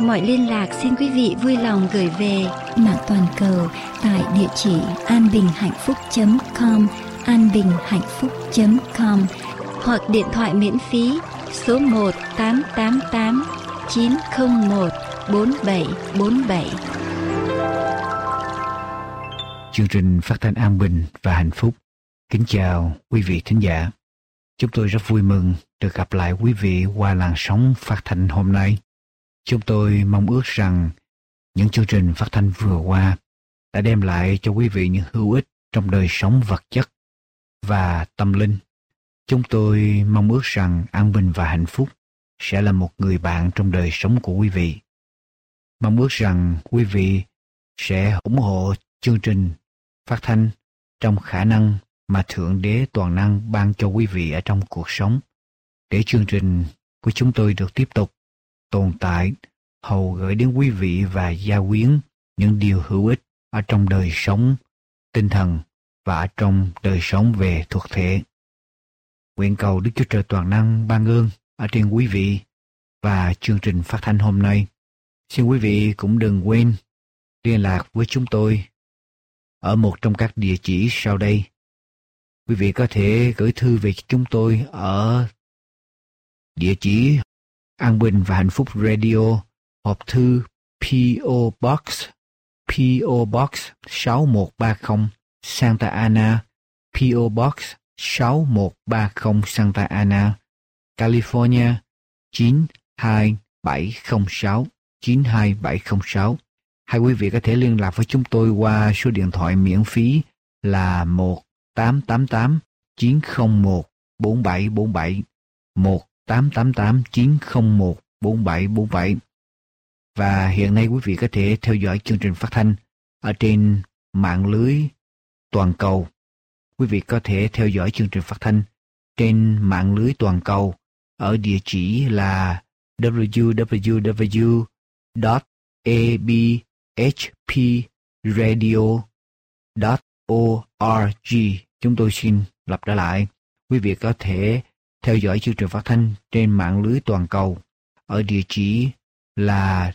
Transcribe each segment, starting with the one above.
Mọi liên lạc xin quý vị vui lòng gửi về mạng toàn cầu tại địa chỉ anbinhhạnhphúc.com anbinhhạnhphúc.com hoặc điện thoại miễn phí số 1 888 901 4747. Chương trình phát thanh an bình và hạnh phúc. Kính chào quý vị thính giả. Chúng tôi rất vui mừng được gặp lại quý vị qua làn sóng phát thanh hôm nay. Chúng tôi mong ước rằng những chương trình phát thanh vừa qua đã đem lại cho quý vị những hữu ích trong đời sống vật chất và tâm linh. Chúng tôi mong ước rằng an bình và hạnh phúc sẽ là một người bạn trong đời sống của quý vị. Mong ước rằng quý vị sẽ ủng hộ chương trình phát thanh trong khả năng mà Thượng Đế Toàn Năng ban cho quý vị ở trong cuộc sống, để chương trình của chúng tôi được tiếp tục tồn tại, hầu gửi đến quý vị và gia quyến những điều hữu ích ở trong đời sống, tinh thần và ở trong đời sống về thuộc thể. Nguyện cầu Đức Chúa Trời Toàn Năng ban ơn ở trên quý vị và chương trình phát thanh hôm nay. Xin quý vị cũng đừng quên liên lạc với chúng tôi ở một trong các địa chỉ sau đây. Quý vị có thể gửi thư về chúng tôi ở địa chỉ An Bình và Hạnh Phúc Radio, hộp thư PO Box, PO Box 6130 Santa Ana, PO Box 6130 Santa Ana, California 92706 92706. Hai quý vị có thể liên lạc với chúng tôi qua số điện thoại miễn phí là 1888 901 4747 1 1888 901 4747. Và hiện nay quý vị có thể theo dõi chương trình phát thanh ở trên mạng lưới toàn cầu. Quý vị có thể theo dõi chương trình phát thanh trên mạng lưới toàn cầu ở địa chỉ là www.abhpradio.org. Chúng tôi xin lặp trở lại. Quý vị có thể theo dõi chương trình phát thanh trên mạng lưới toàn cầu ở địa chỉ là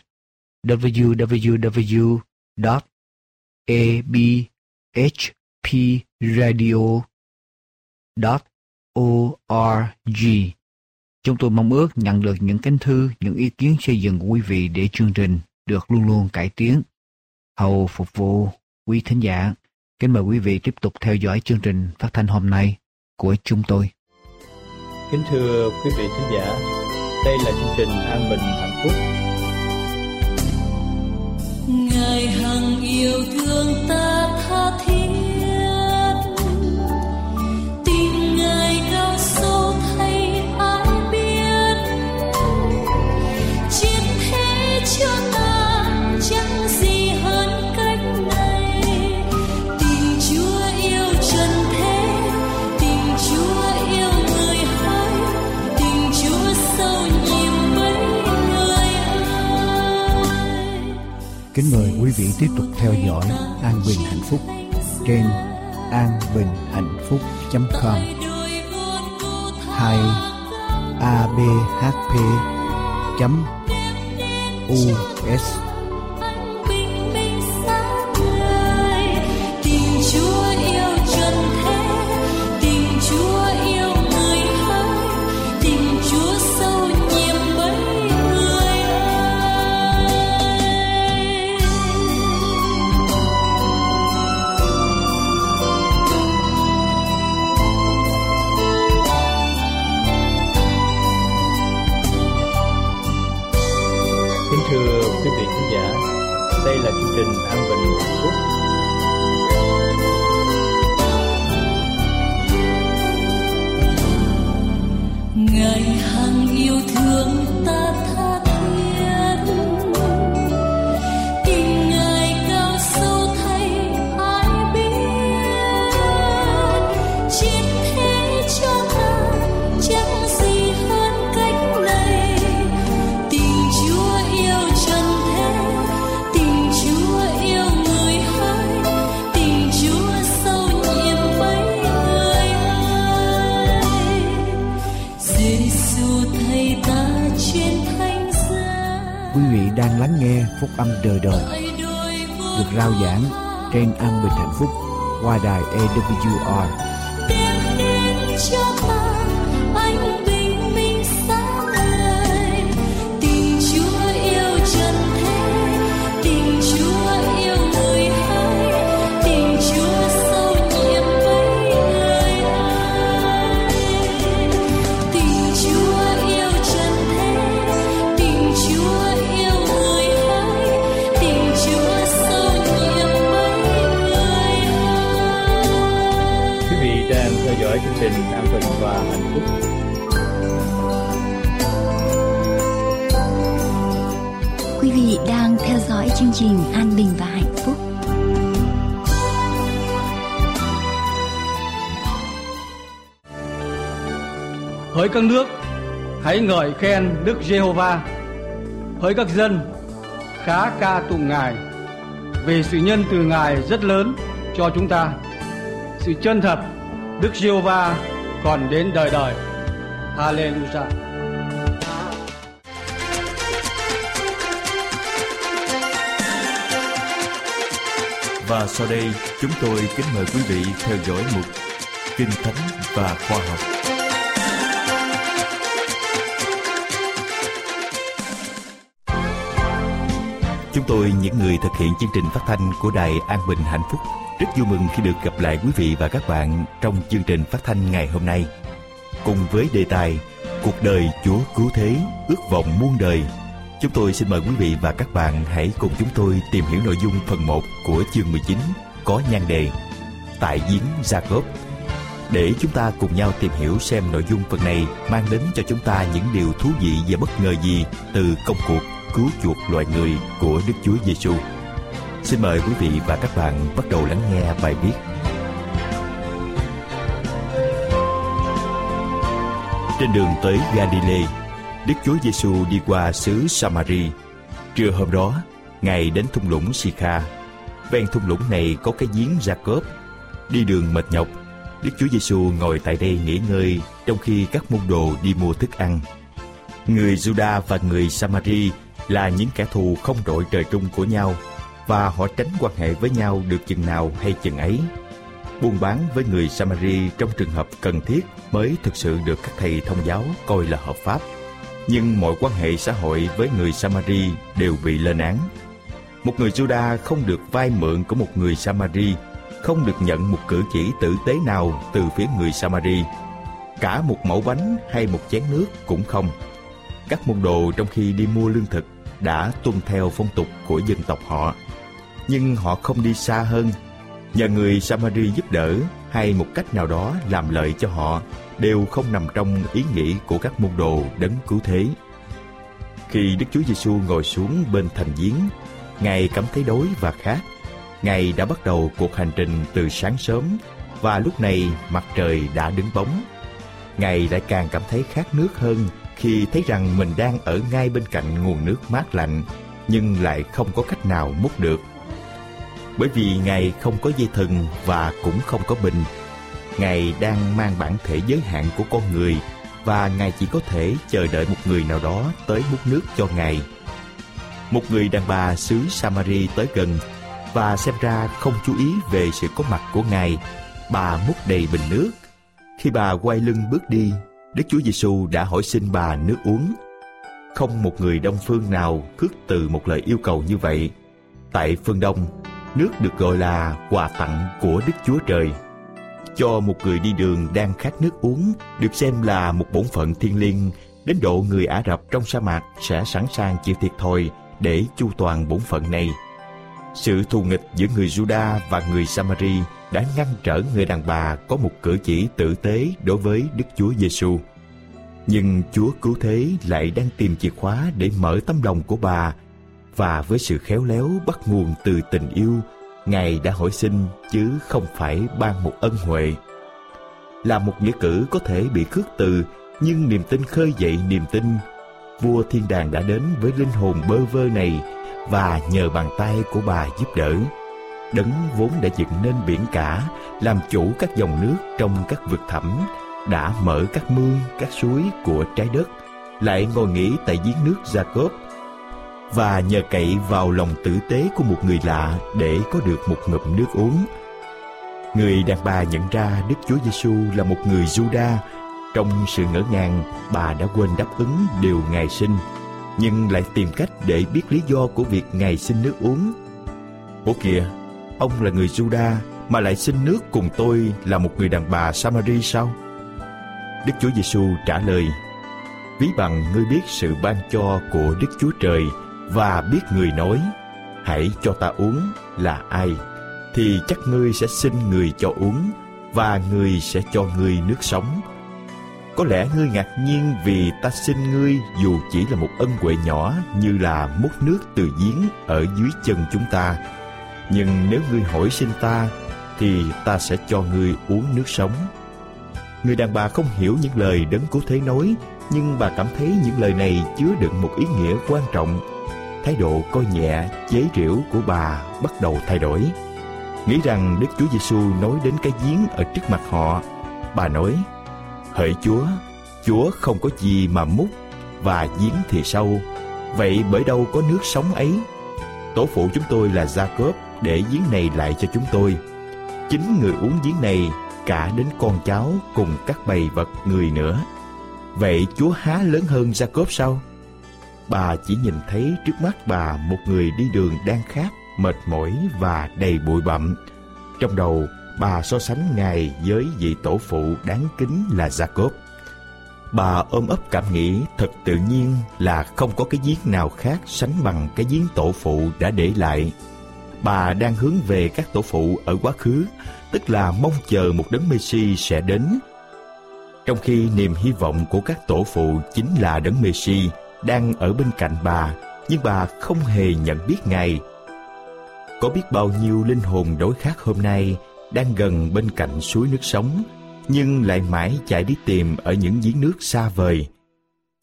www.abhpradio.org Chúng tôi mong ước nhận được những cánh thư, những ý kiến xây dựng của quý vị để chương trình được luôn luôn cải tiến. Hầu phục vụ quý thính giả, kính mời quý vị tiếp tục theo dõi chương trình phát thanh hôm nay của chúng tôi. Kính thưa quý vị khán giả, đây là chương trình An Bình Hạnh Phúc. Ngài hằng yêu thương ta tha quý vị tiếp tục theo dõi An Bình Hạnh Phúc trên anbinhhạnhphúc.com hay abhp .us phúc âm đời đời, được rao giảng trên an bình hạnh phúc qua đài AWR. Dõi chương trình An Bình và Hạnh Phúc. Quý vị đang theo dõi chương trình An Bình và Hạnh Phúc. Hỡi các nước, hãy ngợi khen Đức Giê-hô-va. Hỡi các dân, khá ca tụng Ngài, vì sự nhân từ Ngài rất lớn cho chúng ta. Sự chân thật, Đức Giê-hô-va còn đến đời đời. Hallelujah. Và sau đây, chúng tôi kính mời quý vị theo dõi mục Kinh Thánh và Khoa học. Chúng tôi những người thực hiện chương trình phát thanh của Đài An Bình Hạnh Phúc rất vui mừng khi được gặp lại quý vị và các bạn trong chương trình phát thanh ngày hôm nay. Cùng với đề tài Cuộc đời Chúa cứu thế, ước vọng muôn đời Chúng tôi xin mời quý vị và các bạn hãy cùng chúng tôi tìm hiểu nội dung phần 1 của chương 19 có nhan đề Tại giếng Jacob để chúng ta cùng nhau tìm hiểu xem nội dung phần này mang đến cho chúng ta những điều thú vị và bất ngờ gì từ công cuộc cứu chuộc loài người của Đức Chúa Giêsu. Xin mời quý vị và các bạn bắt đầu lắng nghe bài viết. Trên đường tới Galilee, Đức Chúa Giêsu đi qua xứ Samari. Trưa hôm đó, Ngài đến thung lũng Sikha. Ven thung lũng này có cái giếng Jacob. Đi đường mệt nhọc, Đức Chúa Giêsu ngồi tại đây nghỉ ngơi trong khi các môn đồ đi mua thức ăn. Người Juda và người Samari là những kẻ thù không đội trời chung của nhau và họ tránh quan hệ với nhau được chừng nào hay chừng ấy. Buôn bán với người Samari trong trường hợp cần thiết mới thực sự được các thầy thông giáo coi là hợp pháp. Nhưng mọi quan hệ xã hội với người Samari đều bị lên án. Một người Juda không được vay mượn của một người Samari, không được nhận một cử chỉ tử tế nào từ phía người Samari. Cả một mẫu bánh hay một chén nước cũng không. Các môn đồ trong khi đi mua lương thực đã tuân theo phong tục của dân tộc họ. Nhưng họ không đi xa hơn. Nhờ người Samari giúp đỡ hay một cách nào đó làm lợi cho họ đều không nằm trong ý nghĩ của các môn đồ đấng cứu thế. Khi Đức Chúa Giêsu ngồi xuống bên thành giếng, Ngài cảm thấy đói và khát. Ngài đã bắt đầu cuộc hành trình từ sáng sớm và lúc này mặt trời đã đứng bóng. Ngài lại càng cảm thấy khát nước hơn khi thấy rằng mình đang ở ngay bên cạnh nguồn nước mát lạnh nhưng lại không có cách nào múc được. Bởi vì Ngài không có dây thừng và cũng không có bình. Ngài đang mang bản thể giới hạn của con người và Ngài chỉ có thể chờ đợi một người nào đó tới múc nước cho Ngài. Một người đàn bà xứ Samari tới gần và xem ra không chú ý về sự có mặt của Ngài. Bà múc đầy bình nước. Khi bà quay lưng bước đi, Đức Chúa Giêsu đã hỏi xin bà nước uống. Không một người đông phương nào khước từ một lời yêu cầu như vậy. Tại phương Đông, nước được gọi là quà tặng của Đức Chúa Trời. Cho một người đi đường đang khát nước uống, được xem là một bổn phận thiêng liêng, đến độ người Ả Rập trong sa mạc sẽ sẵn sàng chịu thiệt thòi để chu toàn bổn phận này. Sự thù nghịch giữa người Juda và người Samari đã ngăn trở người đàn bà có một cử chỉ tử tế đối với Đức Chúa Giêsu. Nhưng Chúa cứu thế lại đang tìm chìa khóa để mở tấm lòng của bà và với sự khéo léo bắt nguồn từ tình yêu, Ngài đã hỏi xin chứ không phải ban một ân huệ. Là một nghĩa cử có thể bị khước từ, nhưng niềm tin khơi dậy niềm tin. Vua thiên đàng đã đến với linh hồn bơ vơ này và nhờ bàn tay của bà giúp đỡ. Đấng vốn đã dựng nên biển cả, làm chủ các dòng nước trong các vực thẳm, đã mở các mương, các suối của trái đất, lại ngồi nghỉ tại giếng nước Jacob và nhờ cậy vào lòng tử tế của một người lạ để có được một ngụm nước uống. Người đàn bà nhận ra Đức Chúa Giêsu là một người Juda. Trong sự ngỡ ngàng, bà đã quên đáp ứng điều Ngài xin, nhưng lại tìm cách để biết lý do của việc Ngài xin nước uống. Ủa kìa, ông là người Juda mà lại xin nước cùng tôi là một người đàn bà Samari sao? Đức Chúa Giêsu trả lời: Ví bằng ngươi biết sự ban cho của Đức Chúa Trời và biết người nói: Hãy cho ta uống là ai? Thì chắc ngươi sẽ xin người cho uống và người sẽ cho ngươi nước sống. Có lẽ ngươi ngạc nhiên vì ta xin ngươi dù chỉ là một ân huệ nhỏ như là múc nước từ giếng ở dưới chân chúng ta. Nhưng nếu ngươi hỏi xin ta thì ta sẽ cho ngươi uống nước sống. Người đàn bà không hiểu những lời đấng cứu thế nói, nhưng bà cảm thấy những lời này chứa đựng một ý nghĩa quan trọng. Thái độ coi nhẹ, chế rỉu của bà bắt đầu thay đổi. Nghĩ rằng Đức Chúa Giêsu nói đến cái giếng ở trước mặt họ, bà nói: "Hỡi Chúa, Chúa không có gì mà múc và giếng thì sâu, vậy bởi đâu có nước sống ấy? Tổ phụ chúng tôi là Gia Cốp để giếng này lại cho chúng tôi." chính người uống giếng này cả đến con cháu cùng các bầy vật người nữa. Vậy Chúa há lớn hơn gia cốp sao? Bà chỉ nhìn thấy trước mắt bà một người đi đường đang khát, mệt mỏi và đầy bụi bặm. Trong đầu, bà so sánh Ngài với vị tổ phụ đáng kính là Jacob. Bà ôm ấp cảm nghĩ thật tự nhiên là không có cái giếng nào khác sánh bằng cái giếng tổ phụ đã để lại bà đang hướng về các tổ phụ ở quá khứ, tức là mong chờ một đấng Messi sẽ đến. Trong khi niềm hy vọng của các tổ phụ chính là đấng Messi đang ở bên cạnh bà, nhưng bà không hề nhận biết Ngài. Có biết bao nhiêu linh hồn đối khác hôm nay đang gần bên cạnh suối nước sống, nhưng lại mãi chạy đi tìm ở những giếng nước xa vời.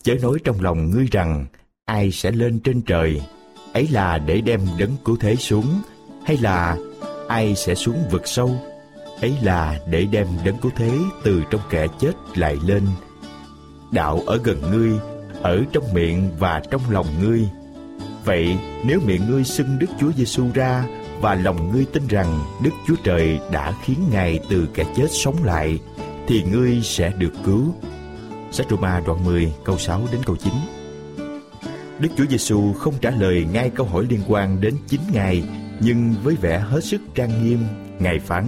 Chớ nói trong lòng ngươi rằng ai sẽ lên trên trời ấy là để đem đấng cứu thế xuống hay là ai sẽ xuống vực sâu ấy là để đem đấng cứu thế từ trong kẻ chết lại lên đạo ở gần ngươi ở trong miệng và trong lòng ngươi. Vậy nếu miệng ngươi xưng đức chúa giêsu ra và lòng ngươi tin rằng đức chúa trời đã khiến ngài từ kẻ chết sống lại thì ngươi sẽ được cứu. Sách Roma đoạn 10 câu 6 đến câu 9 Đức Chúa Giêsu không trả lời ngay câu hỏi liên quan đến chính Ngài, nhưng với vẻ hết sức trang nghiêm, Ngài phán: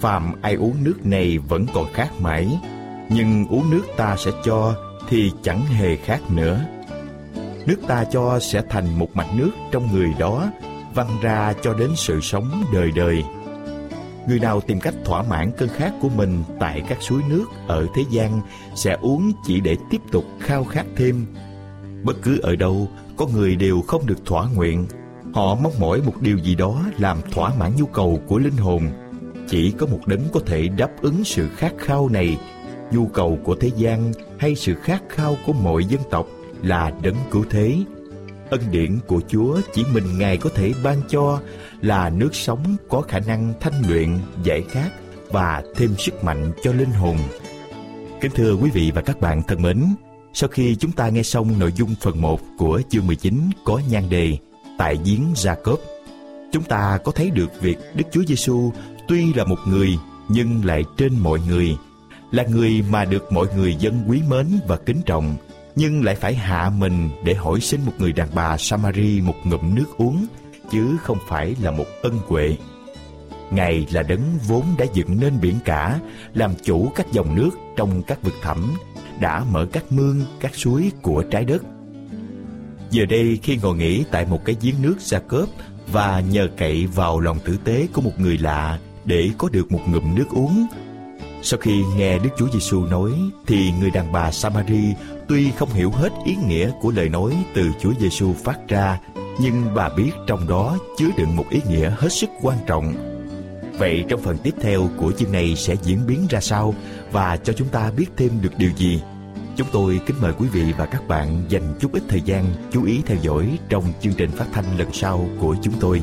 Phàm ai uống nước này vẫn còn khát mãi, nhưng uống nước ta sẽ cho thì chẳng hề khác nữa. Nước ta cho sẽ thành một mạch nước trong người đó, văng ra cho đến sự sống đời đời. Người nào tìm cách thỏa mãn cơn khát của mình tại các suối nước ở thế gian sẽ uống chỉ để tiếp tục khao khát thêm bất cứ ở đâu có người đều không được thỏa nguyện họ mong mỏi một điều gì đó làm thỏa mãn nhu cầu của linh hồn chỉ có một đấng có thể đáp ứng sự khát khao này nhu cầu của thế gian hay sự khát khao của mọi dân tộc là đấng cứu thế. Ân điển của chúa chỉ mình ngài có thể ban cho là nước sống có khả năng thanh luyện giải khát và thêm sức mạnh cho linh hồn. Kính thưa quý vị và các bạn thân mến sau khi chúng ta nghe xong nội dung phần 1 của chương 19 có nhan đề Tại giếng Jacob, chúng ta có thấy được việc Đức Chúa Giêsu tuy là một người nhưng lại trên mọi người, là người mà được mọi người dân quý mến và kính trọng, nhưng lại phải hạ mình để hỏi xin một người đàn bà Samari một ngụm nước uống, chứ không phải là một ân huệ. Ngài là đấng vốn đã dựng nên biển cả, làm chủ các dòng nước trong các vực thẳm đã mở các mương, các suối của trái đất. Giờ đây khi ngồi nghỉ tại một cái giếng nước xa cớp và nhờ cậy vào lòng tử tế của một người lạ để có được một ngụm nước uống. Sau khi nghe Đức Chúa Giêsu nói thì người đàn bà Samari tuy không hiểu hết ý nghĩa của lời nói từ Chúa Giêsu phát ra, nhưng bà biết trong đó chứa đựng một ý nghĩa hết sức quan trọng. Vậy trong phần tiếp theo của chương này sẽ diễn biến ra sao và cho chúng ta biết thêm được điều gì? Chúng tôi kính mời quý vị và các bạn dành chút ít thời gian chú ý theo dõi trong chương trình phát thanh lần sau của chúng tôi.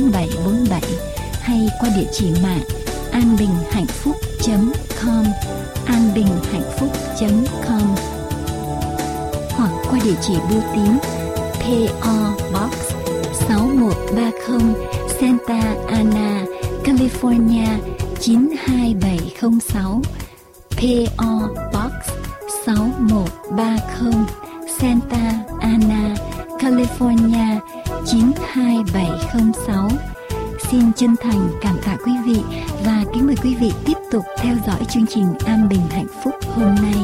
747 hay qua địa chỉ mạng anbinhhạnhphúc.com anbinhhạnhphúc.com hoặc qua địa chỉ bưu tín PO Box 6130 Santa Ana, California 92706 PO Box 6130 Santa Ana, California 92706 Xin chân thành cảm tạ quý vị và kính mời quý vị tiếp tục theo dõi chương trình An Bình Hạnh Phúc hôm nay.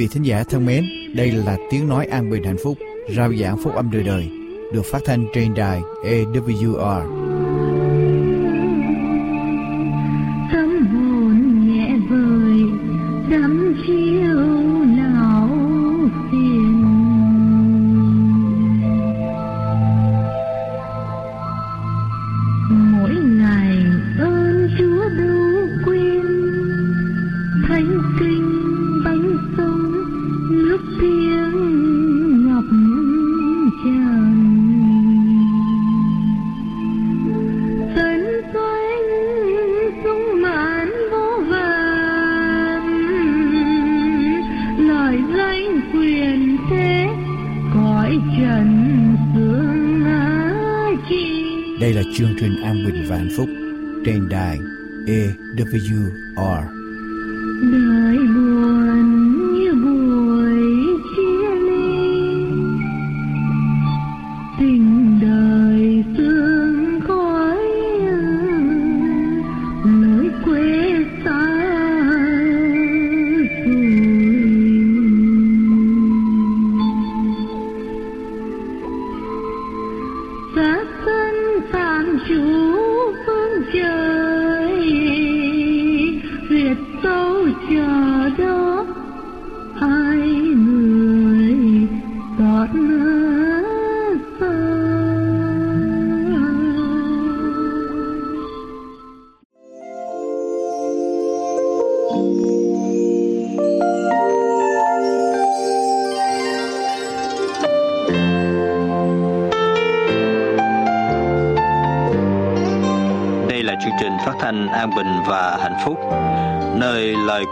Vị thính giả thân mến, đây là tiếng nói an bình hạnh phúc, rao giảng phúc âm đời đời, được phát thanh trên đài EWR. Chương trình an bình và hạnh phúc trên đài EWR. đời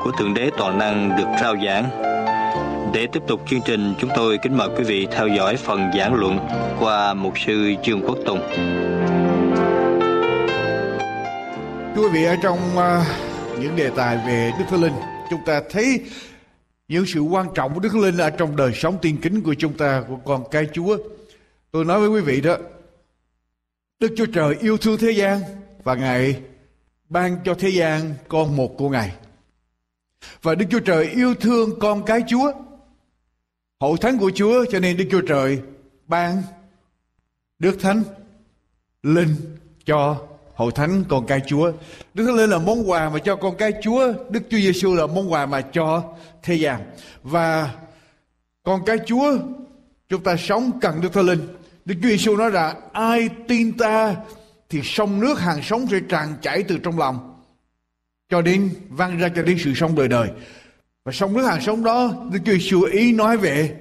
của Thượng Đế Toàn Năng được rao giảng. Để tiếp tục chương trình, chúng tôi kính mời quý vị theo dõi phần giảng luận qua mục sư Trương Quốc Tùng. Thưa quý vị ở trong à, những đề tài về Đức Thánh Linh, chúng ta thấy những sự quan trọng của Đức Thánh Linh ở trong đời sống tiên kính của chúng ta của con cái Chúa. Tôi nói với quý vị đó, Đức Chúa Trời yêu thương thế gian và Ngài ban cho thế gian con một của Ngài. Và Đức Chúa Trời yêu thương con cái Chúa, hậu thánh của Chúa cho nên Đức Chúa Trời ban Đức Thánh Linh cho hậu thánh con cái Chúa. Đức Thánh Linh là món quà mà cho con cái Chúa, Đức Chúa Giêsu là món quà mà cho thế gian. Và con cái Chúa chúng ta sống cần Đức Thánh Linh. Đức Chúa Giêsu nói là ai tin ta thì sông nước hàng sống sẽ tràn chảy từ trong lòng cho đến vang ra cho đến sự sống đời đời. Và sống nước hàng sống đó, Đức Chúa Giêsu ý nói về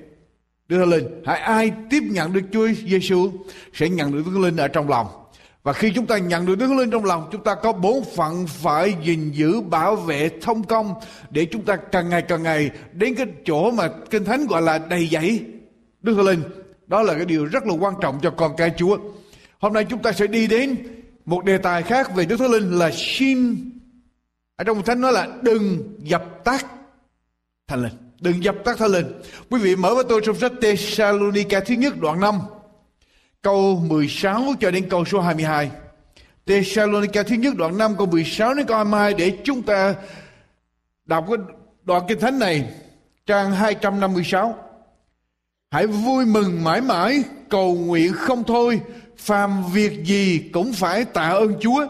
Đức Thánh Linh. Hãy ai tiếp nhận Đức Chúa Giêsu sẽ nhận được Đức Thánh Linh ở trong lòng. Và khi chúng ta nhận được Đức Thánh Linh trong lòng, chúng ta có bốn phận phải gìn giữ, bảo vệ, thông công để chúng ta càng ngày càng ngày đến cái chỗ mà Kinh Thánh gọi là đầy dẫy Đức Thánh Linh. Đó là cái điều rất là quan trọng cho con cái Chúa. Hôm nay chúng ta sẽ đi đến một đề tài khác về Đức Thánh Linh là xin ở trong Thánh nói là đừng dập tắt Thánh Linh. Đừng dập tắt Thánh Linh. Quý vị mở với tôi trong sách Tesalonica thứ nhất đoạn 5 câu 16 cho đến câu số 22. Tesalonica thứ nhất đoạn 5 câu 16 đến câu 22 để chúng ta đọc cái đoạn kinh thánh này trang 256. Hãy vui mừng mãi mãi, cầu nguyện không thôi, phàm việc gì cũng phải tạ ơn Chúa.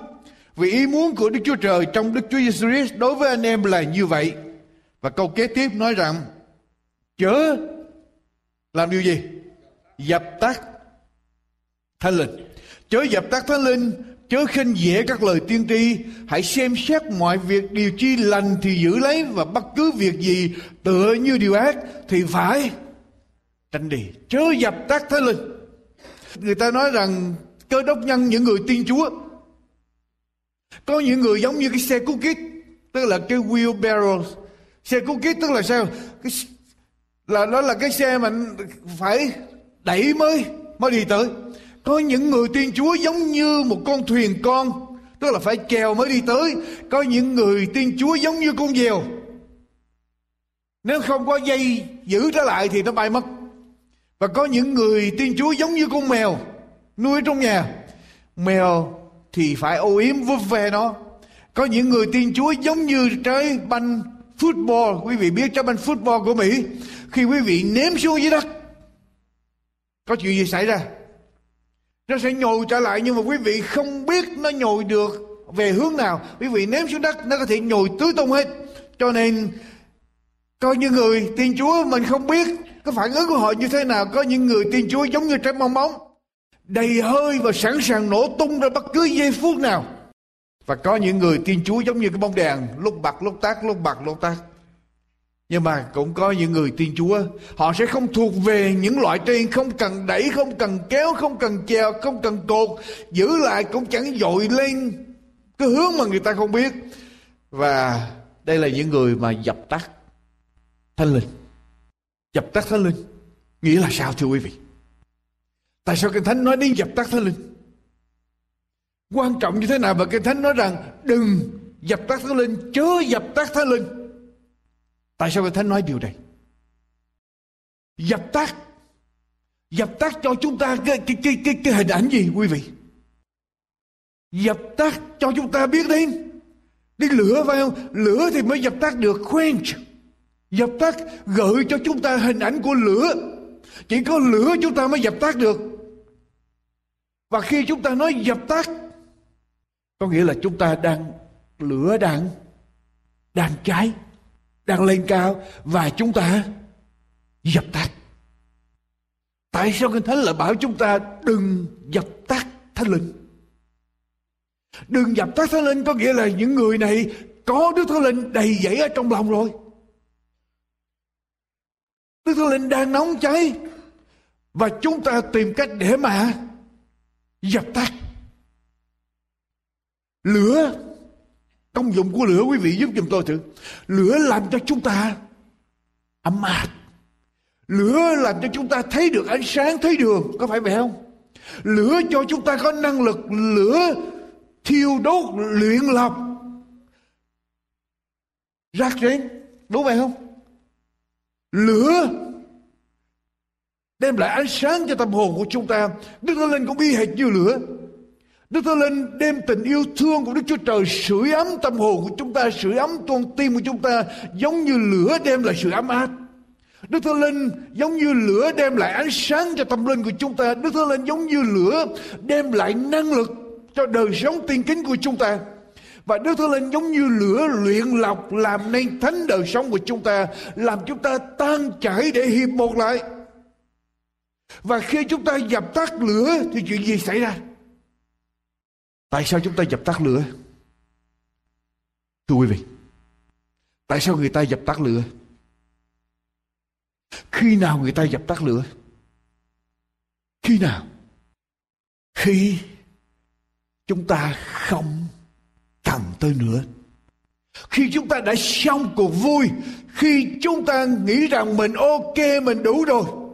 Vì ý muốn của Đức Chúa Trời trong Đức Chúa Giêsu Christ đối với anh em là như vậy. Và câu kế tiếp nói rằng chớ làm điều gì? Dập tắt thánh linh. Chớ dập tắt thánh linh, chớ khinh dễ các lời tiên tri, hãy xem xét mọi việc điều chi lành thì giữ lấy và bất cứ việc gì tựa như điều ác thì phải tránh đi. Chớ dập tắt thánh linh. Người ta nói rằng cơ đốc nhân những người tiên Chúa có những người giống như cái xe cứu kít tức là cái wheelbarrow xe cứu kít tức là sao? Cái, là đó là cái xe mà phải đẩy mới mới đi tới. Có những người tiên chúa giống như một con thuyền con tức là phải chèo mới đi tới. Có những người tiên chúa giống như con diều nếu không có dây giữ trở lại thì nó bay mất. Và có những người tiên chúa giống như con mèo nuôi trong nhà. Mèo thì phải ô yếm vuốt về nó. Có những người tin chúa giống như trái banh football. Quý vị biết trái banh football của mỹ, khi quý vị ném xuống dưới đất, có chuyện gì xảy ra? Nó sẽ nhồi trở lại nhưng mà quý vị không biết nó nhồi được về hướng nào. Quý vị ném xuống đất, nó có thể nhồi tứ tung hết. Cho nên, có những người tin chúa mình không biết cái phản ứng của họ như thế nào. Có những người tin chúa giống như trái bong bóng đầy hơi và sẵn sàng nổ tung ra bất cứ giây phút nào. Và có những người tiên chúa giống như cái bóng đèn, lúc bật lúc tắt lúc bật lúc tắt nhưng mà cũng có những người tiên chúa, họ sẽ không thuộc về những loại trên, không cần đẩy, không cần kéo, không cần chèo, không cần cột, giữ lại cũng chẳng dội lên cái hướng mà người ta không biết. Và đây là những người mà dập tắt thánh linh. Dập tắt thánh linh. Nghĩa là sao, thưa quý vị? Tại sao kinh thánh nói đến dập tắt thánh linh? Quan trọng như thế nào và kinh thánh nói rằng đừng dập tắt thánh linh chớ dập tắt thánh linh? Tại sao Kinh Thánh nói điều này? Dập tắt. Dập tắt cho chúng ta cái, cái, cái, cái, cái hình ảnh gì quý vị? Dập tắt cho chúng ta biết đến. Đi lửa phải không? Lửa thì mới dập tắt được quench. Dập tắt gợi cho chúng ta hình ảnh của lửa. Chỉ có lửa chúng ta mới dập tắt được. Và khi chúng ta nói dập tắt, Có nghĩa là chúng ta đang Lửa đang Đang cháy, đang lên cao và chúng ta dập tắt. Tại sao Kinh Thánh lại bảo chúng ta đừng dập tắt Thánh Linh? Đừng dập tắt Thánh Linh có nghĩa là những người này có Đức Thánh Linh đầy dẫy ở trong lòng rồi. Đức Thánh Linh đang nóng cháy và chúng ta tìm cách để mà dập tắt. Lửa Công dụng của lửa quý vị giúp giùm tôi thử. Lửa làm cho chúng ta ấm áp. Lửa làm cho chúng ta thấy được ánh sáng, thấy đường. Có phải vậy không? Lửa cho chúng ta có năng lực lửa thiêu đốt luyện lập rác rến đúng vậy không lửa đem lại ánh sáng cho tâm hồn của chúng ta đức thánh linh cũng y hệt như lửa Đức Thánh Linh đem tình yêu thương của Đức Chúa Trời sưởi ấm tâm hồn của chúng ta, sưởi ấm con tim của chúng ta giống như lửa đem lại sự ấm áp. Đức Thánh Linh giống như lửa đem lại ánh sáng cho tâm linh của chúng ta. Đức Thánh Linh giống như lửa đem lại năng lực cho đời sống tiên kính của chúng ta. Và Đức Thánh Linh giống như lửa luyện lọc làm nên thánh đời sống của chúng ta, làm chúng ta tan chảy để hiệp một lại. Và khi chúng ta dập tắt lửa thì chuyện gì xảy ra? Tại sao chúng ta dập tắt lửa? Thưa quý vị, tại sao người ta dập tắt lửa? Khi nào người ta dập tắt lửa? Khi nào? Khi chúng ta không cần tới nữa. Khi chúng ta đã xong cuộc vui, khi chúng ta nghĩ rằng mình ok, mình đủ rồi.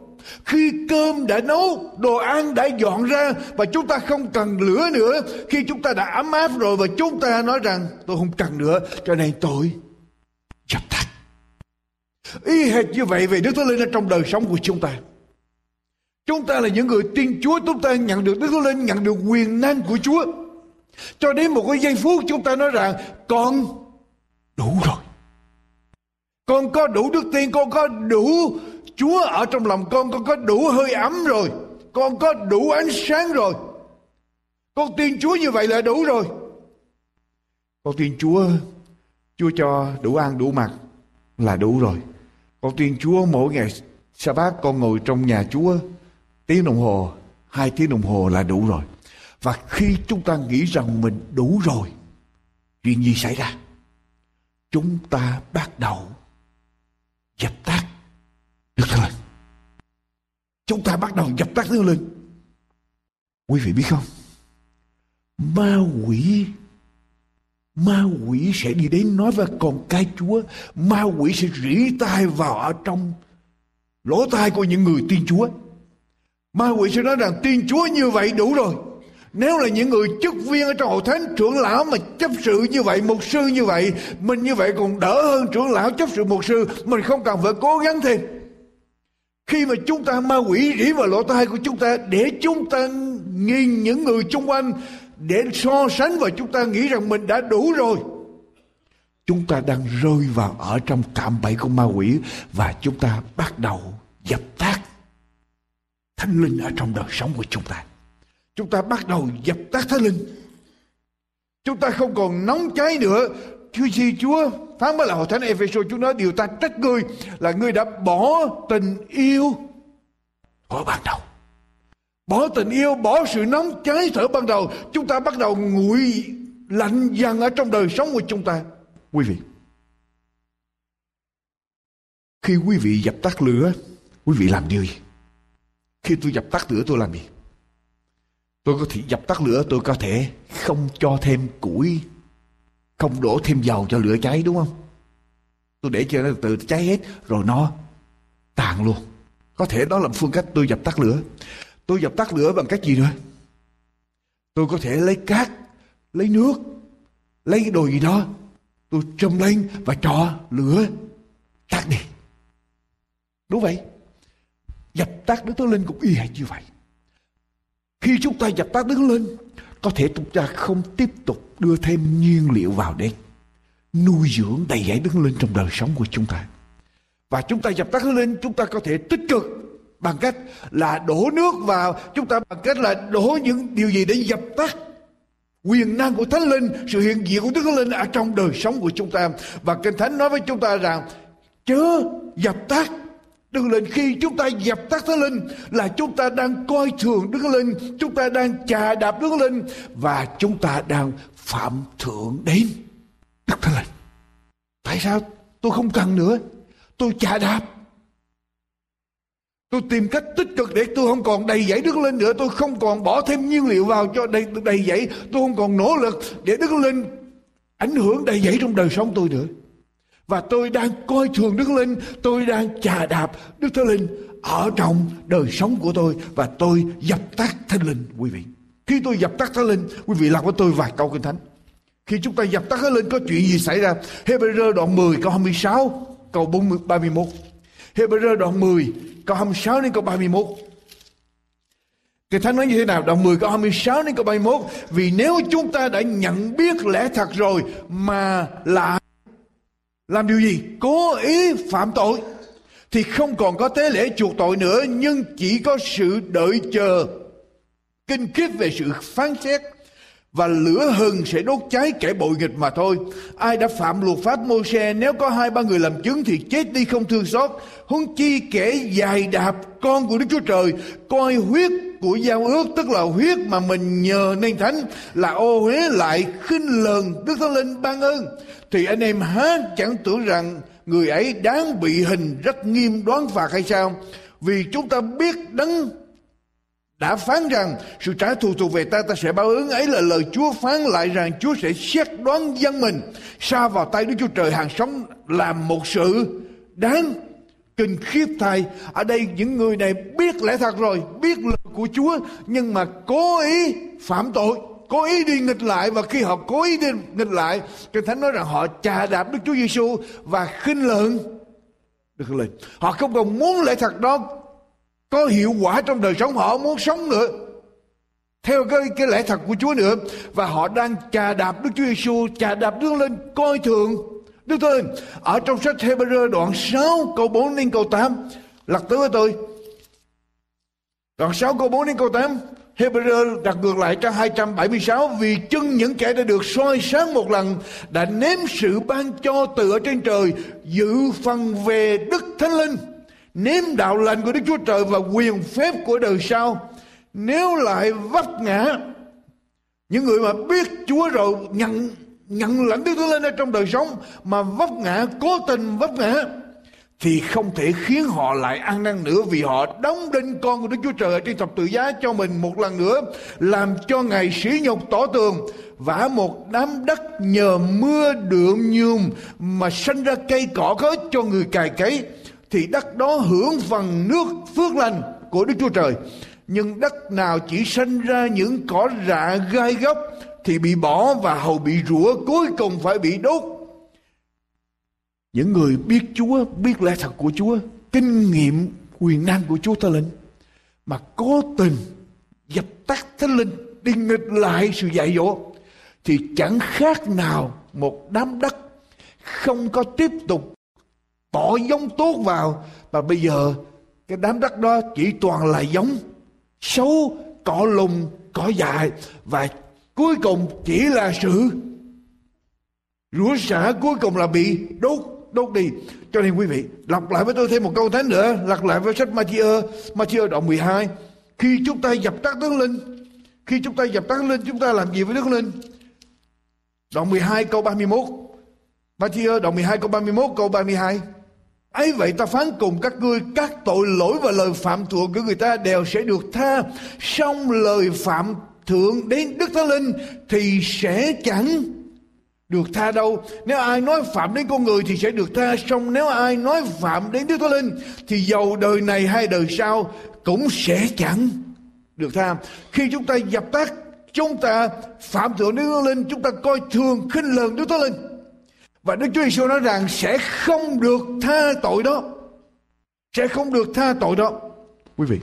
Khi cơm đã nấu, đồ ăn đã dọn ra và chúng ta không cần lửa nữa. Khi chúng ta đã ấm áp rồi và chúng ta nói rằng tôi không cần nữa cho nên tôi dập tắt. Y hệt như vậy về Đức Thánh Linh ở trong đời sống của chúng ta. Chúng ta là những người tin Chúa, chúng ta nhận được Đức Thánh Linh, nhận được quyền năng của Chúa. Cho đến một cái giây phút chúng ta nói rằng con đủ rồi. Con có đủ đức tin, con có đủ Chúa ở trong lòng con, con có đủ hơi ấm rồi. Con có đủ ánh sáng rồi. Con tin Chúa như vậy là đủ rồi. Con tin Chúa, Chúa cho đủ ăn đủ mặc là đủ rồi. Con tin Chúa mỗi ngày sa bát con ngồi trong nhà Chúa tiếng đồng hồ, hai tiếng đồng hồ là đủ rồi. Và khi chúng ta nghĩ rằng mình đủ rồi, chuyện gì xảy ra? Chúng ta bắt đầu dập tắt Thánh Linh. Chúng ta bắt đầu dập tắt Thánh Linh. Quý vị biết không? Ma quỷ Ma quỷ sẽ đi đến nói với con cái Chúa Ma quỷ sẽ rỉ tai vào ở trong lỗ tai của những người tin Chúa Ma quỷ sẽ nói rằng tin Chúa như vậy đủ rồi nếu là những người chức viên ở trong hội thánh trưởng lão mà chấp sự như vậy mục sư như vậy mình như vậy còn đỡ hơn trưởng lão chấp sự mục sư mình không cần phải cố gắng thêm khi mà chúng ta ma quỷ rỉ vào lỗ tai của chúng ta, để chúng ta nhìn những người xung quanh, để so sánh và chúng ta nghĩ rằng mình đã đủ rồi. Chúng ta đang rơi vào ở trong cạm bẫy của ma quỷ và chúng ta bắt đầu dập tắt. Thánh linh ở trong đời sống của chúng ta. Chúng ta bắt đầu dập tắt thánh linh. Chúng ta không còn nóng cháy nữa. Chúa gì Chúa phán với là hội thánh Epheso Chúa nói điều ta trách ngươi là ngươi đã bỏ tình yêu. Hồi ban đầu. Bỏ tình yêu bỏ sự nóng cháy thở ban đầu chúng ta bắt đầu nguội lạnh dần ở trong đời sống của chúng ta. Quý vị khi quý vị dập tắt lửa quý vị làm điều gì? Khi tôi dập tắt lửa tôi làm gì? Tôi có thể dập tắt lửa tôi có thể không cho thêm củi không đổ thêm dầu cho lửa cháy, đúng không? Tôi để cho nó từ cháy hết, rồi nó tàn luôn. Có thể đó là phương cách tôi dập tắt lửa. Tôi dập tắt lửa bằng cách gì nữa? Tôi có thể lấy cát, lấy nước, lấy đồ gì đó, tôi châm lên và cho lửa tắt đi. Đúng vậy. Dập tắt đức thánh linh cũng y hệt như vậy. Khi chúng ta dập tắt đức thánh linh có thể chúng ta không tiếp tục đưa thêm nhiên liệu vào đây. Nuôi dưỡng đầy dẫy đứng lên trong đời sống của chúng ta. Và chúng ta dập tắt thánh lên, chúng ta có thể tích cực bằng cách là đổ nước vào. Chúng ta bằng cách là đổ những điều gì để dập tắt quyền năng của thánh linh sự hiện diện của đức thánh linh ở trong đời sống của chúng ta. Và kinh thánh nói với chúng ta rằng chớ dập tắt Đức Linh khi chúng ta dập tắt Thánh Linh là chúng ta đang coi thường Đức Linh, chúng ta đang chà đạp Đức Linh và chúng ta đang phạm thượng đến Đức Thánh Linh. Tại sao tôi không cần nữa? Tôi chà đạp. Tôi tìm cách tích cực để tôi không còn đầy dẫy Đức Linh nữa. Tôi không còn bỏ thêm nhiên liệu vào cho đầy, đầy dẫy. Tôi không còn nỗ lực để Đức Linh ảnh hưởng đầy dẫy trong đời sống tôi nữa. Và tôi đang coi thường Đức Linh, tôi đang chà đạp Đức Thánh Linh ở trong đời sống của tôi và tôi dập tắt Thánh Linh quý vị. Khi tôi dập tắt Thánh Linh, quý vị làm với tôi vài câu kinh thánh. Khi chúng ta dập tắt Thánh Linh có chuyện gì xảy ra? Hebrew đoạn 10 câu 26 câu 40, 31. Hebrew đoạn 10 câu 26 đến câu 31. Kinh Thánh nói như thế nào? Đoạn 10 câu 26 đến câu 31. Vì nếu chúng ta đã nhận biết lẽ thật rồi mà lại làm điều gì? Cố ý phạm tội thì không còn có tế lễ chuộc tội nữa, nhưng chỉ có sự đợi chờ kinh khiếp về sự phán xét và lửa hừng sẽ đốt cháy kẻ bội nghịch mà thôi. Ai đã phạm luật pháp mô xe nếu có hai ba người làm chứng thì chết đi không thương xót. Huống chi kẻ dài đạp con của Đức Chúa Trời, coi huyết của giao ước, tức là huyết mà mình nhờ nên thánh là ô huế lại khinh lờn Đức Thánh Linh ban ơn. Thì anh em há chẳng tưởng rằng người ấy đáng bị hình rất nghiêm đoán phạt hay sao? Vì chúng ta biết đấng đã phán rằng sự trả thù thuộc về ta ta sẽ báo ứng ấy là lời Chúa phán lại rằng Chúa sẽ xét đoán dân mình. Xa vào tay Đức Chúa Trời hàng sống làm một sự đáng kinh khiếp thay. Ở đây những người này biết lẽ thật rồi, biết lời của Chúa, nhưng mà cố ý phạm tội, cố ý đi nghịch lại. Và khi họ cố ý đi nghịch lại, kinh thánh nói rằng họ chà đạp Đức Chúa Giêsu và khinh lợn. Đức lời, họ không còn muốn lẽ thật đó có hiệu quả trong đời sống, họ muốn sống nữa theo cái cái lẽ thật của Chúa nữa. Và họ đang chà đạp Đức Chúa Giêsu chà đạp Đức lên coi thường Đức tôi ở trong sách Hebrew đoạn 6 câu 4 đến câu 8 lật tới với tôi. Đoạn 6 câu 4 đến câu 8 Hebrew đặt ngược lại trang 276 vì chân những kẻ đã được soi sáng một lần, đã nếm sự ban cho từ ở trên trời dự phần về Đức Thánh Linh, nếm đạo lành của Đức Chúa Trời và quyền phép của đời sau. Nếu lại vấp ngã, những người mà biết Chúa rồi nhận nhận lãnh Đức Thánh Linh ở trong đời sống mà vấp ngã, cố tình vấp ngã, thì không thể khiến họ lại ăn năn nữa vì họ đóng đinh con của Đức Chúa Trời ở trên thập tự giá cho mình một lần nữa, làm cho ngày sỉ nhục tỏ tường, vả một đám đất nhờ mưa đượm nhùm mà sanh ra cây cỏ có cho người cài cấy, thì đất đó hưởng phần nước phước lành của Đức Chúa Trời. Nhưng đất nào chỉ sinh ra những cỏ rạ gai góc thì bị bỏ và hầu bị rủa cuối cùng phải bị đốt. Những người biết Chúa, biết lẽ thật của Chúa, kinh nghiệm quyền năng của Chúa Thánh Linh mà cố tình dập tắt Thánh Linh đi nghịch lại sự dạy dỗ thì chẳng khác nào một đám đất không có tiếp tục bỏ giống tốt vào và bây giờ cái đám đất đó chỉ toàn là giống xấu cỏ lùng cỏ dại và cuối cùng chỉ là sự rủa xả cuối cùng là bị đốt đốt đi. Cho nên quý vị, lặp lại với tôi thêm một câu thánh nữa, lặp lại với sách Matthew Matthew đoạn 12 khi chúng ta dập tắt đức linh, khi chúng ta dập tắt linh, chúng ta làm gì với đức linh? Đoạn 12 câu 31 Matthew đoạn 12 câu 31 câu 32 ấy vậy ta phán cùng các ngươi, các tội lỗi và lời phạm thượng của người ta đều sẽ được tha. Xong lời phạm thượng đến đức thánh linh thì sẽ chẳng được tha đâu nếu ai nói phạm đến con người thì sẽ được tha xong nếu ai nói phạm đến đức thánh linh thì dầu đời này hay đời sau cũng sẽ chẳng được tha khi chúng ta dập tắt chúng ta phạm thượng đến đức thánh linh chúng ta coi thường khinh lờn đức thánh linh và Đức Chúa Giêsu nói rằng sẽ không được tha tội đó. Sẽ không được tha tội đó. Quý vị.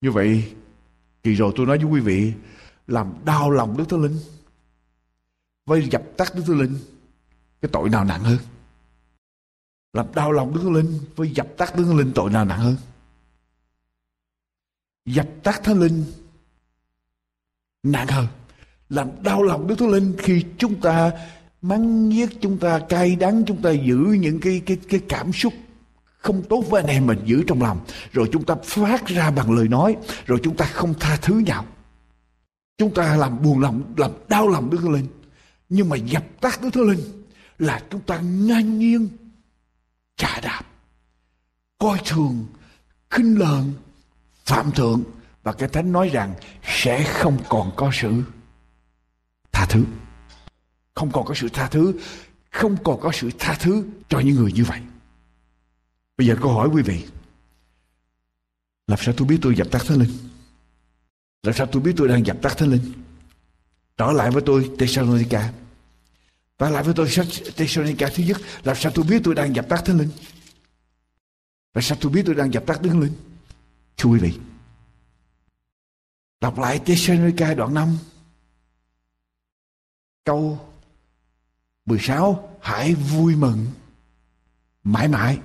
Như vậy, thì rồi tôi nói với quý vị, làm đau lòng Đức Thánh Linh. Với dập tắt Đức Thánh Linh, cái tội nào nặng hơn? Làm đau lòng Đức Thánh Linh với dập tắt Đức Thánh Linh tội nào nặng hơn? Dập tắt Thánh Linh nặng hơn. Làm đau lòng Đức Thánh Linh khi chúng ta mắng nhiếc chúng ta cay đắng chúng ta giữ những cái cái cái cảm xúc không tốt với anh em mình giữ trong lòng. Rồi chúng ta phát ra bằng lời nói, rồi chúng ta không tha thứ nhau. Chúng ta làm buồn lòng, làm đau lòng đức thánh linh. Nhưng mà dập tắt đức thánh linh là chúng ta ngang nhiên trả đạp, coi thường, khinh lờn, phạm thượng. Và cái thánh nói rằng sẽ không còn có sự tha thứ. Không còn có sự tha thứ, không còn có sự tha thứ cho những người như vậy bây giờ câu hỏi quý vị, làm sao tôi biết tôi dập tắt thánh linh? Làm sao tôi biết tôi đang dập tắt thánh linh? Trở lại với tôi, Thessalonica. Trở lại với tôi sách Thessalonica thứ nhất. Làm sao tôi biết tôi đang dập tắt thánh linh? Làm sao tôi biết tôi đang dập tắt thánh linh? Thưa quý vị, đọc lại Thessalonica đoạn 5 câu 16 hãy vui mừng mãi mãi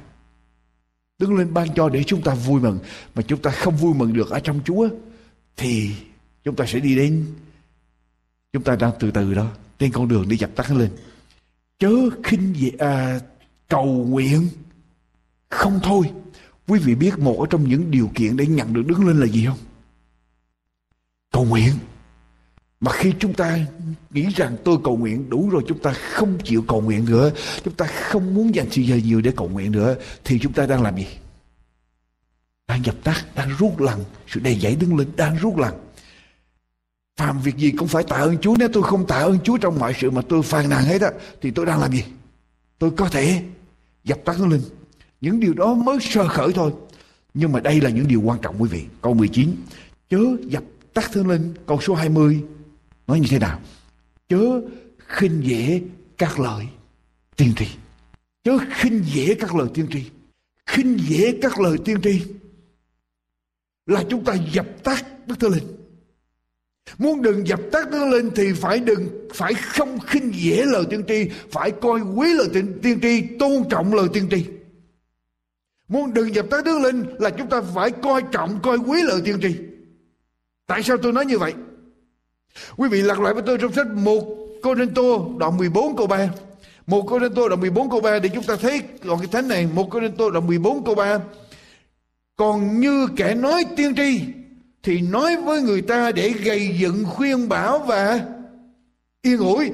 đức linh ban cho để chúng ta vui mừng mà chúng ta không vui mừng được ở trong Chúa thì chúng ta sẽ đi đến chúng ta đang từ từ đó trên con đường đi dập tắt lên chớ khinh dị à, cầu nguyện không thôi Quý vị biết một ở trong những điều kiện để nhận được đứng lên là gì không? Cầu nguyện. Mà khi chúng ta nghĩ rằng tôi cầu nguyện đủ rồi chúng ta không chịu cầu nguyện nữa, chúng ta không muốn dành sự giờ nhiều để cầu nguyện nữa thì chúng ta đang làm gì? Đang dập tắt, đang rút lần sự đầy dẫy đứng lên, đang rút lần. Làm việc gì cũng phải tạ ơn Chúa Nếu tôi không tạ ơn Chúa trong mọi sự mà tôi phàn nàn hết á Thì tôi đang làm gì? Tôi có thể dập tắt nó lên. Những điều đó mới sơ khởi thôi. Nhưng mà đây là những điều quan trọng quý vị. Câu 19 Chớ dập tắt thương linh Câu số 20 Nói như thế nào Chớ khinh dễ các lời tiên tri Chớ khinh dễ các lời tiên tri khinh dễ các lời tiên tri là chúng ta dập tắt Đức Thơ Linh Muốn đừng dập tắt nó linh thì phải đừng phải không khinh dễ lời tiên tri, phải coi quý lời tiên, tiên tri, tôn trọng lời tiên tri. Muốn đừng dập tắt đứng linh là chúng ta phải coi trọng, coi quý lời tiên tri. Tại sao tôi nói như vậy? Quý vị lặp lại với tôi trong sách 1 Cô Rinh Tô đoạn 14 câu 3. 1 Cô Rinh Tô đoạn 14 câu 3 để chúng ta thấy đoạn cái thánh này 1 Cô Rinh Tô đoạn 14 câu 3. Còn như kẻ nói tiên tri, thì nói với người ta để gây dựng khuyên bảo và yên ủi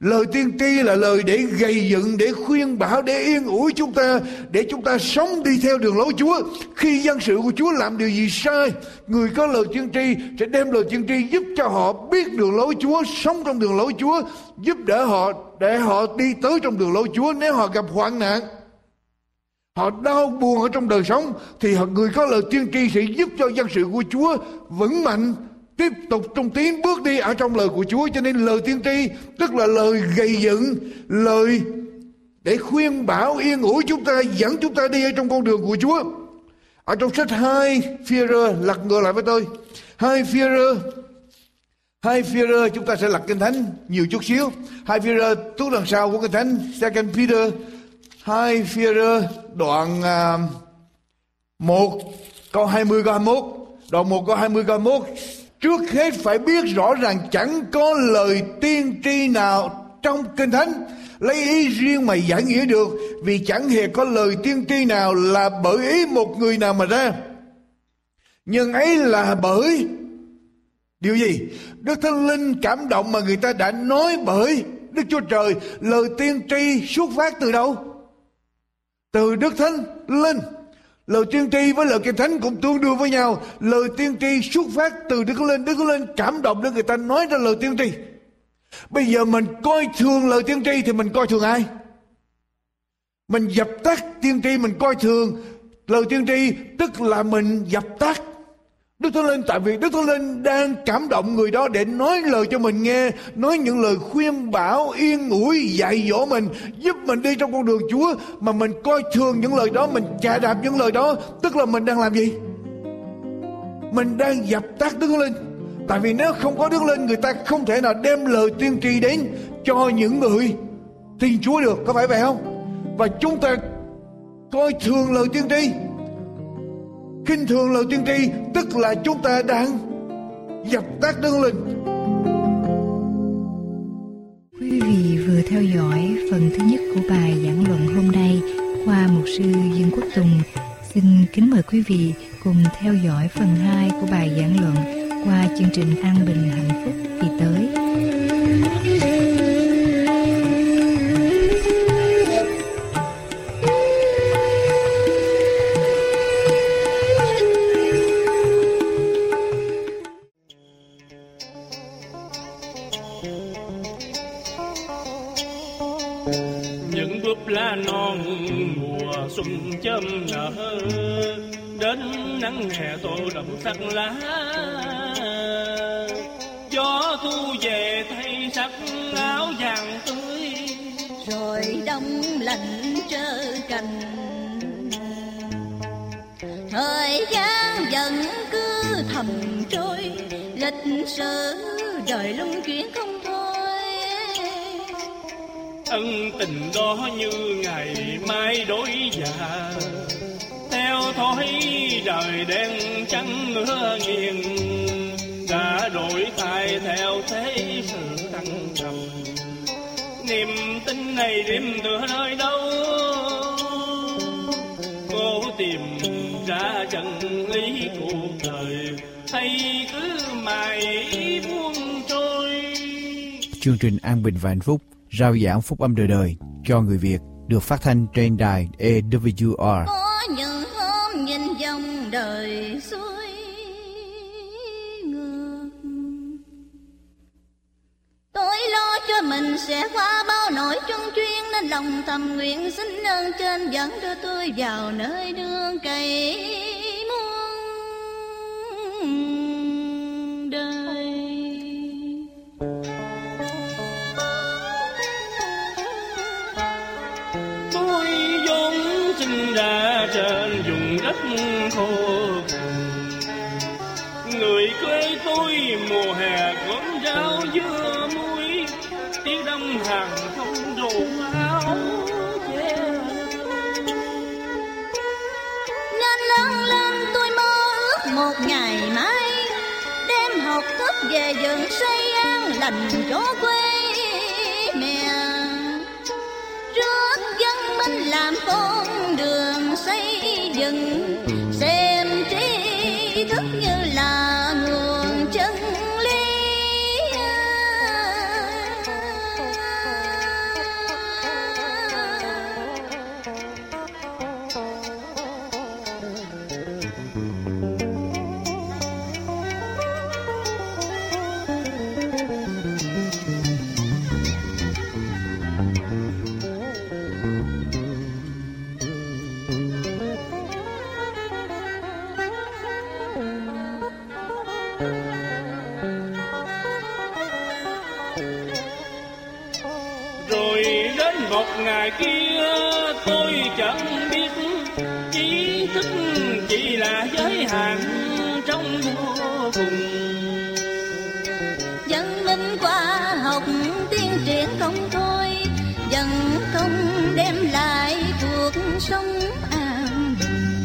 lời tiên tri là lời để gây dựng, để khuyên bảo, để yên ủi chúng ta, để chúng ta sống đi theo đường lối chúa. Khi dân sự của chúa làm điều gì sai, người có lời tiên tri sẽ đem lời tiên tri giúp cho họ biết đường lối chúa, sống trong đường lối chúa, giúp đỡ họ, để họ đi tới trong đường lối chúa. Nếu họ gặp hoạn nạn, Họ đau buồn ở trong đời sống, thì họ người có lời tiên tri sẽ giúp cho dân sự của Chúa vững mạnh tiếp tục trong tiến bước đi ở trong lời của Chúa. Cho nên lời tiên tri tức là lời gây dựng lời để khuyên bảo yên ủi chúng ta dẫn chúng ta đi ở trong con đường của Chúa. Ở trong sách 2 Führer lật ngược lại với tôi. Hai Führer hai Führer chúng ta sẽ lật kinh thánh nhiều chút xíu. Hai Führer tuốt đằng sau của kinh thánh Second Peter. Hai Führer đoạn à, uh, 1 câu 20 câu 21 đoạn 1 câu 20 câu 21 trước hết phải biết rõ ràng chẳng có lời tiên tri nào trong kinh thánh lấy ý riêng mà giải nghĩa được, vì chẳng hề có lời tiên tri nào là bởi ý một người nào mà ra. Nhưng ấy là bởi, điều gì? Đức thánh linh cảm động mà người ta đã nói bởi đức chúa trời, lời tiên tri xuất phát từ đâu? Từ đức thánh linh lời tiên tri với lời kinh thánh cũng tương đương với nhau. Lời tiên tri xuất phát từ đức linh. Đức linh cảm động để người ta nói ra lời tiên tri. Bây giờ mình coi thường lời tiên tri thì mình coi thường ai? Mình dập tắt tiên tri, mình coi thường lời tiên tri, tức là mình dập tắt Đức Thánh Linh tại vì Đức Thánh Linh đang cảm động người đó để nói lời cho mình nghe, nói những lời khuyên bảo, yên ủi, dạy dỗ mình, giúp mình đi trong con đường Chúa mà mình coi thường những lời đó, mình chà đạp những lời đó, tức là mình đang làm gì? Mình đang dập tắt Đức Thánh Linh. Tại vì nếu không có Đức Linh người ta không thể nào đem lời tiên tri đến cho những người tin Chúa được, có phải vậy không? Và chúng ta coi thường lời tiên tri khinh thường lời tiên tri, tức là chúng ta đang dập tắt đơn linh Quý vị vừa theo dõi phần thứ nhất của bài giảng luận hôm nay qua mục sư Dương Quốc Tùng. Xin kính mời quý vị cùng theo dõi phần 2 của bài giảng luận qua chương trình An Bình Hạnh Phúc kỳ tới. Sắc lá gió thu về thay sắc áo vàng tươi. Rồi đông lạnh trơ cành. Thời gian vẫn cứ thầm trôi lịch sử đời luân chuyển không thôi. Ân tình đó như ngày mai đổi già theo thói đời đen trắng ngứa nghiền, đã đổi thay theo thế sự thăng trầm. Niềm tin này đêm tựa nơi đâu? Cố tìm ra chân lý cuộc đời, hay cứ mãi buông trôi? Chương trình An Bình và Hạnh Phúc, rao giảng phúc âm đời đời, cho người Việt, được phát thanh trên đài AWR. Sẽ qua bao nỗi chung chuyên, nên lòng thầm nguyện xin ơn trên dẫn đưa tôi vào nơi đương cày an lành cho quê mẹ. Rước dân minh làm con một ngày kia tôi chẳng biết trí thức chỉ là giới hạn trong vô cùng. Dân minh khoa học tiên triển không thôi, dân không đem lại cuộc sống an bình.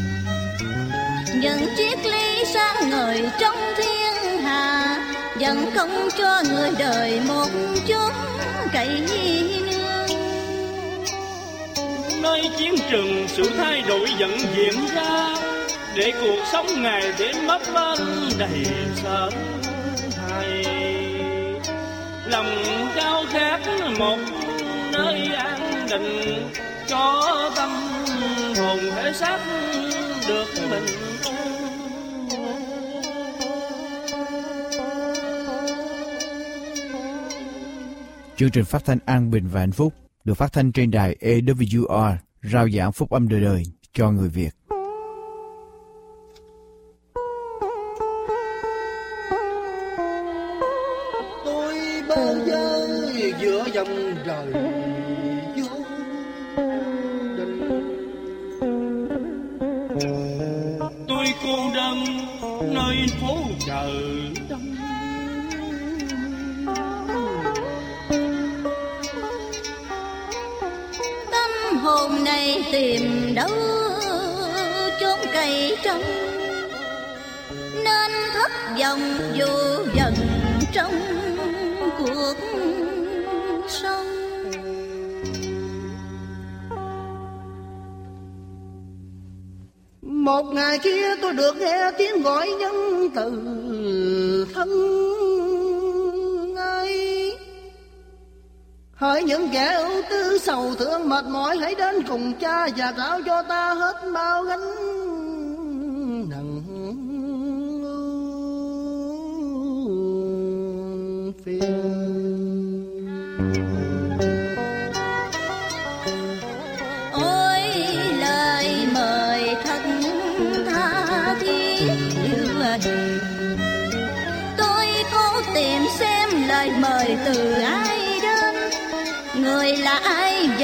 Những triết lý sáng ngời trong thiên hà vẫn không cho người đời một chút cậy nơi chiến trường, sự thay đổi vẫn diễn ra. Để cuộc sống ngày đến mất bênh đầy sợ hãi lòng cao khát một nơi an định, cho tâm hồn thể xác được bình Chương trình phát thanh An Bình và Hạnh Phúc được phát thanh trên đài AWR rao giảng phúc âm đời đời cho người Việt. Một ngày kia tôi được nghe tiếng gọi nhân từ thân ấy, hỡi những kẻ ưu tư sầu thương mệt mỏi hãy đến cùng cha và trao cho ta hết bao gánh.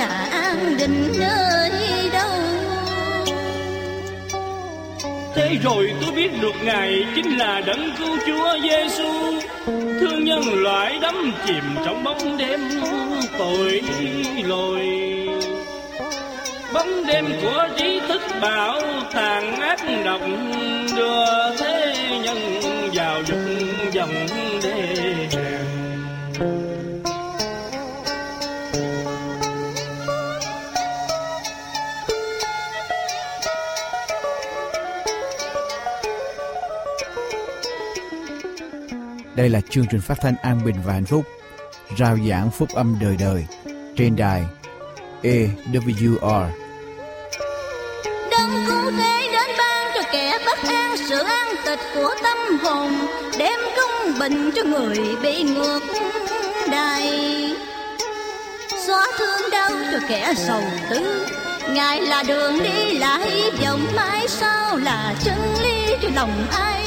Và an định nơi đâu? Thế rồi tôi biết được Ngài chính là đấng cứu Chúa Giêsu, thương nhân loại đắm chìm trong bóng đêm tội lỗi. Bóng đêm của trí thức bảo tàn ác độc đưa thế nhân vào dục dòng đê Đây là chương trình phát thanh an bình và hạnh phúc, rao giảng phúc âm đời đời trên đài EWR. Đấng cứu thế đến ban cho kẻ bất an sự an tịch của tâm hồn, đem công bình cho người bị ngược đầy Xóa thương đau cho kẻ sầu tư, Ngài là đường đi là hy vọng mãi sau là chân lý cho lòng ai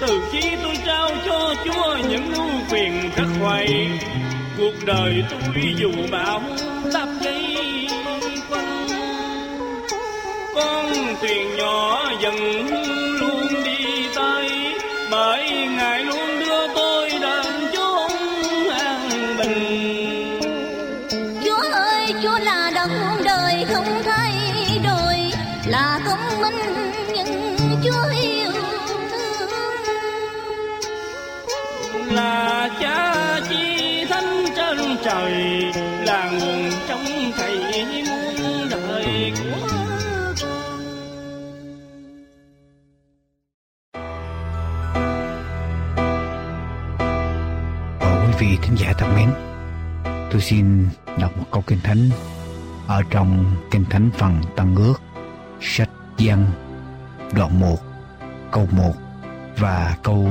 từ khi tôi trao cho chúa những ưu quyền khắc khoải, cuộc đời tôi dù bão táp cây con con thuyền nhỏ dần tôi xin đọc một câu kinh thánh ở trong kinh thánh phần Tăng ước, sách Giăng, đoạn 1, câu 1 và câu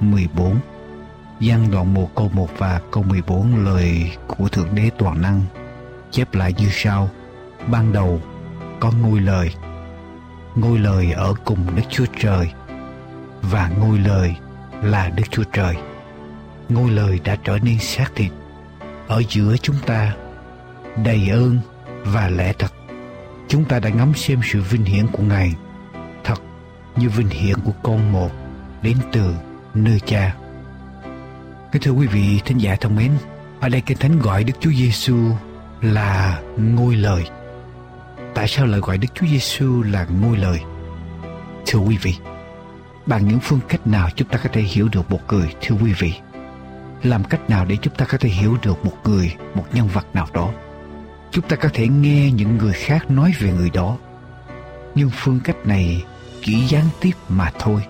14. Giăng đoạn 1 câu 1 và câu 14 lời của Thượng Đế Toàn Năng chép lại như sau. Ban đầu có ngôi lời, ngôi lời ở cùng Đức Chúa Trời và ngôi lời là Đức Chúa Trời ngôi lời đã trở nên xác thịt ở giữa chúng ta, đầy ơn và lẽ thật. Chúng ta đã ngắm xem sự vinh hiển của ngài, thật như vinh hiển của con một đến từ nơi cha. Kính thưa quý vị thính giả thân mến, ở đây kinh thánh gọi đức chúa giêsu là ngôi lời. Tại sao lại gọi đức chúa giêsu là ngôi lời? Thưa quý vị, bằng những phương cách nào chúng ta có thể hiểu được một người? Thưa quý vị làm cách nào để chúng ta có thể hiểu được một người, một nhân vật nào đó? Chúng ta có thể nghe những người khác nói về người đó. Nhưng phương cách này chỉ gián tiếp mà thôi.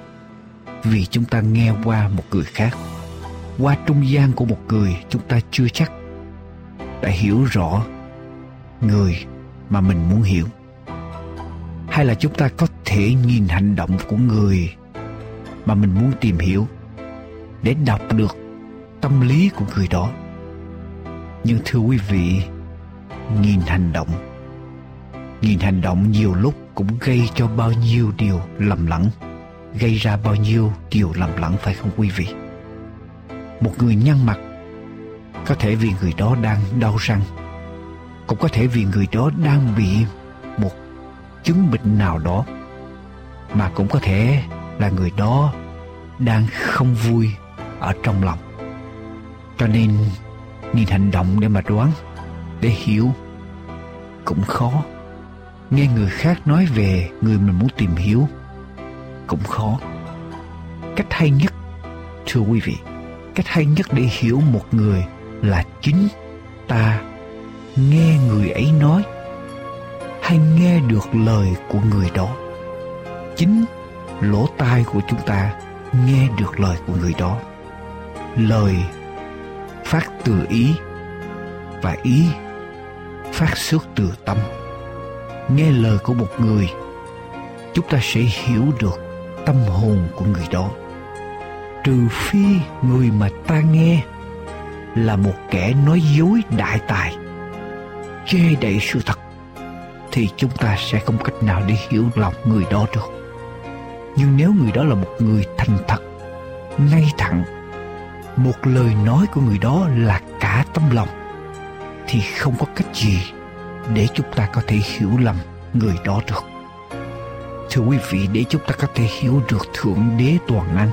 Vì chúng ta nghe qua một người khác. Qua trung gian của một người chúng ta chưa chắc đã hiểu rõ người mà mình muốn hiểu. Hay là chúng ta có thể nhìn hành động của người mà mình muốn tìm hiểu để đọc được tâm lý của người đó. Nhưng thưa quý vị nhìn hành động nhìn hành động nhiều lúc cũng gây cho bao nhiêu điều lầm lẫn gây ra bao nhiêu điều lầm lẫn phải không quý vị? Một người nhăn mặt, có thể vì người đó đang đau răng, cũng có thể vì người đó đang bị một chứng bệnh nào đó, mà cũng có thể là người đó đang không vui ở trong lòng cho nên nhìn hành động để mà đoán, để hiểu. Cũng khó. Nghe người khác nói về người mình muốn tìm hiểu, cũng khó. Cách hay nhất, thưa quý vị, cách hay nhất để hiểu một người là chính ta nghe người ấy nói hay nghe được lời của người đó. Chính lỗ tai của chúng ta nghe được lời của người đó. Lời phát từ ý, và ý phát xuất từ tâm. Nghe lời của một người, chúng ta sẽ hiểu được tâm hồn của người đó. Trừ phi người mà ta nghe là một kẻ nói dối đại tài che đậy sự thật, thì chúng ta sẽ không cách nào để hiểu lòng người đó được. Nhưng nếu người đó là một người thành thật, ngay thẳng một lời nói của người đó là cả tâm lòng. Thì không có cách gì để chúng ta có thể hiểu lầm người đó được. Thưa quý vị, để chúng ta có thể hiểu được thượng đế toàn năng,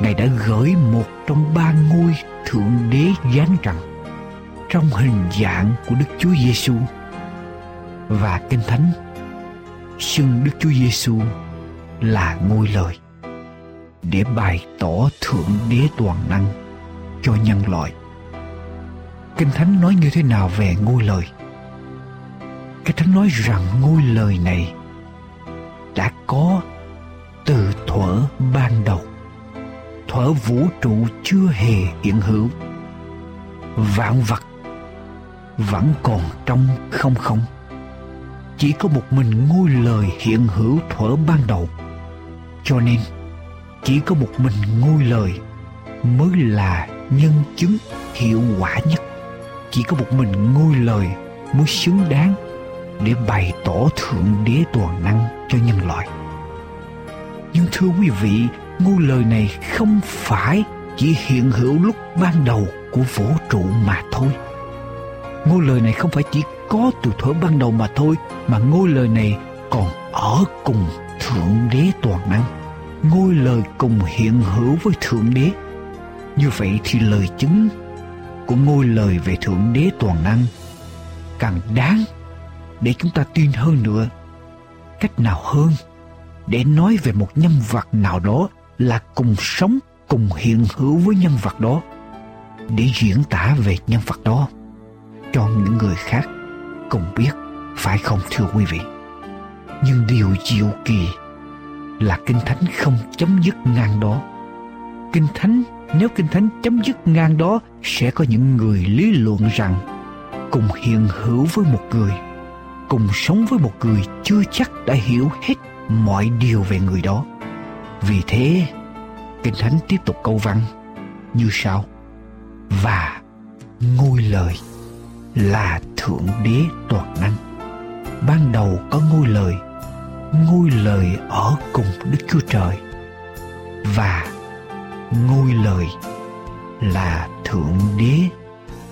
ngài đã gửi một trong ba ngôi thượng đế giáng trần trong hình dạng của đức chúa giêsu và kinh thánh. Xưng đức chúa giêsu là ngôi lời để bày tỏ thượng đế toàn năng cho nhân loại. Kinh thánh nói như thế nào về ngôi lời? Kinh thánh nói rằng ngôi lời này đã có từ thuở ban đầu. Thuở vũ trụ chưa hề hiện hữu. Vạn vật vẫn còn trong không không. Chỉ có một mình ngôi lời hiện hữu thuở ban đầu. Cho nên chỉ có một mình ngôi lời mới là nhân chứng hiệu quả nhất. Chỉ có một mình ngôi lời mới xứng đáng để bày tỏ thượng đế toàn năng cho nhân loại. Nhưng thưa quý vị, ngôi lời này không phải chỉ hiện hữu lúc ban đầu của vũ trụ mà thôi. Ngôi lời này không phải chỉ có từ thuở ban đầu mà thôi, mà ngôi lời này còn ở cùng thượng đế toàn năng ngôi lời cùng hiện hữu với thượng đế. Như vậy thì lời chứng của ngôi lời về thượng đế toàn năng càng đáng để chúng ta tin hơn nữa. Cách nào hơn để nói về một nhân vật nào đó là cùng sống, cùng hiện hữu với nhân vật đó, để diễn tả về nhân vật đó cho những người khác cùng biết, phải không thưa quý vị? Nhưng điều diệu kỳ là kinh thánh không chấm dứt ngang đó. Kinh thánh, nếu kinh thánh chấm dứt ngang đó, sẽ có những người lý luận rằng cùng hiện hữu với một người, cùng sống với một người chưa chắc đã hiểu hết mọi điều về người đó. Vì thế, kinh thánh tiếp tục câu văn như sau. Và ngôi lời là thượng đế toàn năng. Ban đầu có ngôi lời ngôi lời ở cùng đức chúa trời. Và ngôi lời là thượng đế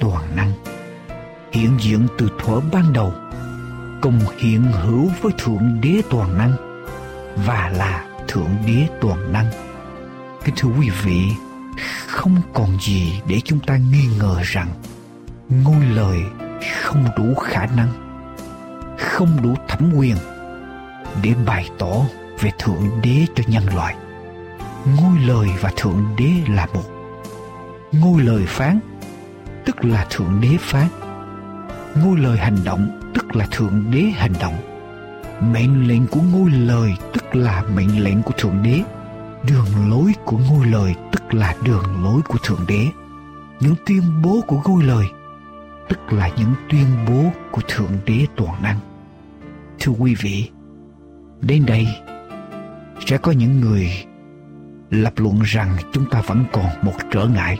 toàn năng, hiện diện từ thuở ban đầu, cùng hiện hữu với thượng đế toàn năng và là thượng đế toàn năng. Kính thưa quý vị, không còn gì để chúng ta nghi ngờ rằng ngôi lời không đủ khả năng, không đủ thẩm quyền để bày tỏ về thượng đế cho nhân loại. Ngôi lời và thượng đế là một. Ngôi lời phán, tức là thượng đế phán. Ngôi lời hành động, tức là thượng đế hành động. Mệnh lệnh của ngôi lời, tức là mệnh lệnh của thượng đế. Đường lối của ngôi lời, tức là đường lối của thượng đế. Những tuyên bố của ngôi lời, tức là những tuyên bố của thượng đế toàn năng. Thưa quý vị đến đây, sẽ có những người lập luận rằng chúng ta vẫn còn một trở ngại.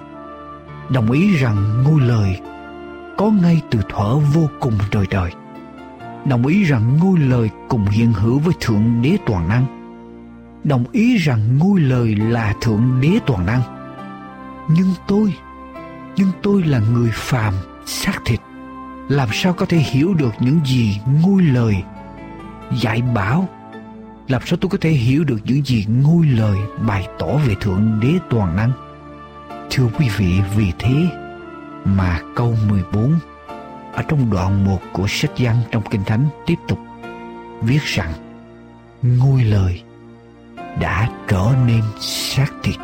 Đồng ý rằng ngôi lời có ngay từ thuở vô cùng đời đời. Đồng ý rằng ngôi lời cùng hiện hữu với thượng đế toàn năng. Đồng ý rằng ngôi lời là thượng đế toàn năng. Nhưng tôi nhưng tôi là người phàm, xác thịt. Làm sao có thể hiểu được những gì ngôi lời dạy bảo làm sao tôi có thể hiểu được những gì ngôi lời bày tỏ về thượng đế toàn năng. Thưa quý vị, vì thế mà câu 14 ở trong đoạn 1 của sách văn trong Kinh Thánh tiếp tục viết rằng, ngôi lời đã trở nên xác thịt.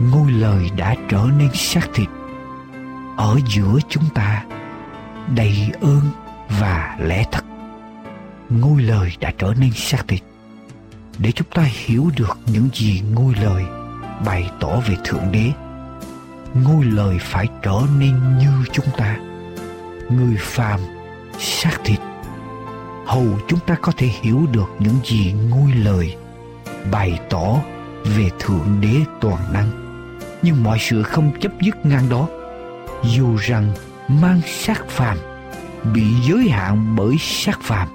Ngôi lời đã trở nên xác thịt ở giữa chúng ta, đầy ơn và lẽ thật ngôi lời đã trở nên xác thịt. Để chúng ta hiểu được những gì ngôi lời bày tỏ về thượng đế, ngôi lời phải trở nên như chúng ta. Người phàm, xác thịt. Hầu chúng ta có thể hiểu được những gì ngôi lời bày tỏ về thượng đế toàn năng. Nhưng mọi sự không chấp dứt ngang đó. Dù rằng mang xác phàm, bị giới hạn bởi xác phàm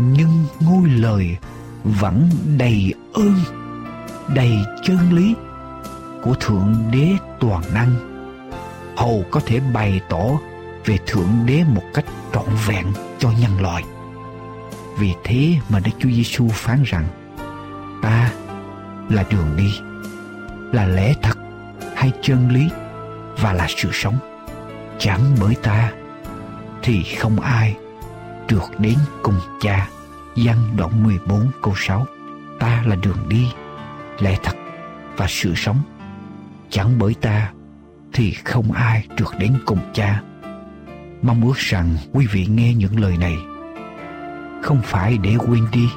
nhưng ngôi lời vẫn đầy ơn, đầy chân lý của thượng đế toàn năng. Hầu có thể bày tỏ về thượng đế một cách trọn vẹn cho nhân loại. Vì thế mà đức chúa giêsu phán rằng, ta là đường đi, là lẽ thật hay chân lý và là sự sống. Chẳng bởi ta thì không ai được đến cùng cha. Văn đoạn 14 câu 6 Ta là đường đi, lẽ thật và sự sống. Chẳng bởi ta thì không ai được đến cùng cha. Mong ước rằng quý vị nghe những lời này. Không phải để quên đi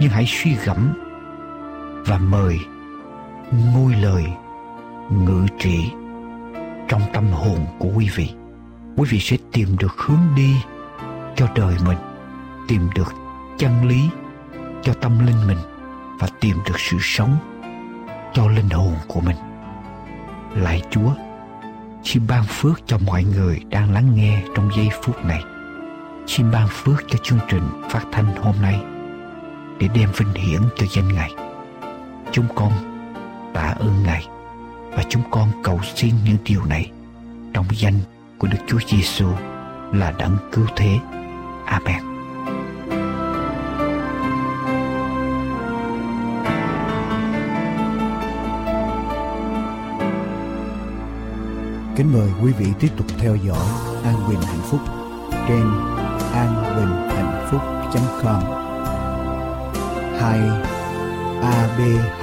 Nhưng hãy suy gẫm Và mời ngôi lời ngự trị trong tâm hồn của quý vị. Quý vị sẽ tìm được hướng đi cho đời mình, tìm được chân lý cho tâm linh mình và tìm được sự sống cho linh hồn của mình. Lạy chúa xin ban phước cho mọi người đang lắng nghe trong giây phút này. Xin ban phước cho chương trình phát thanh hôm nay để đem vinh hiển cho danh ngài. Chúng con tạ ơn ngài và chúng con cầu xin những điều này trong danh của Đức Chúa Giêsu là đấng cứu thế. Amen. Kính mời quý vị tiếp tục theo dõi An Bình Hạnh Phúc trên anbinhhạnhphúc.com hay abhp.us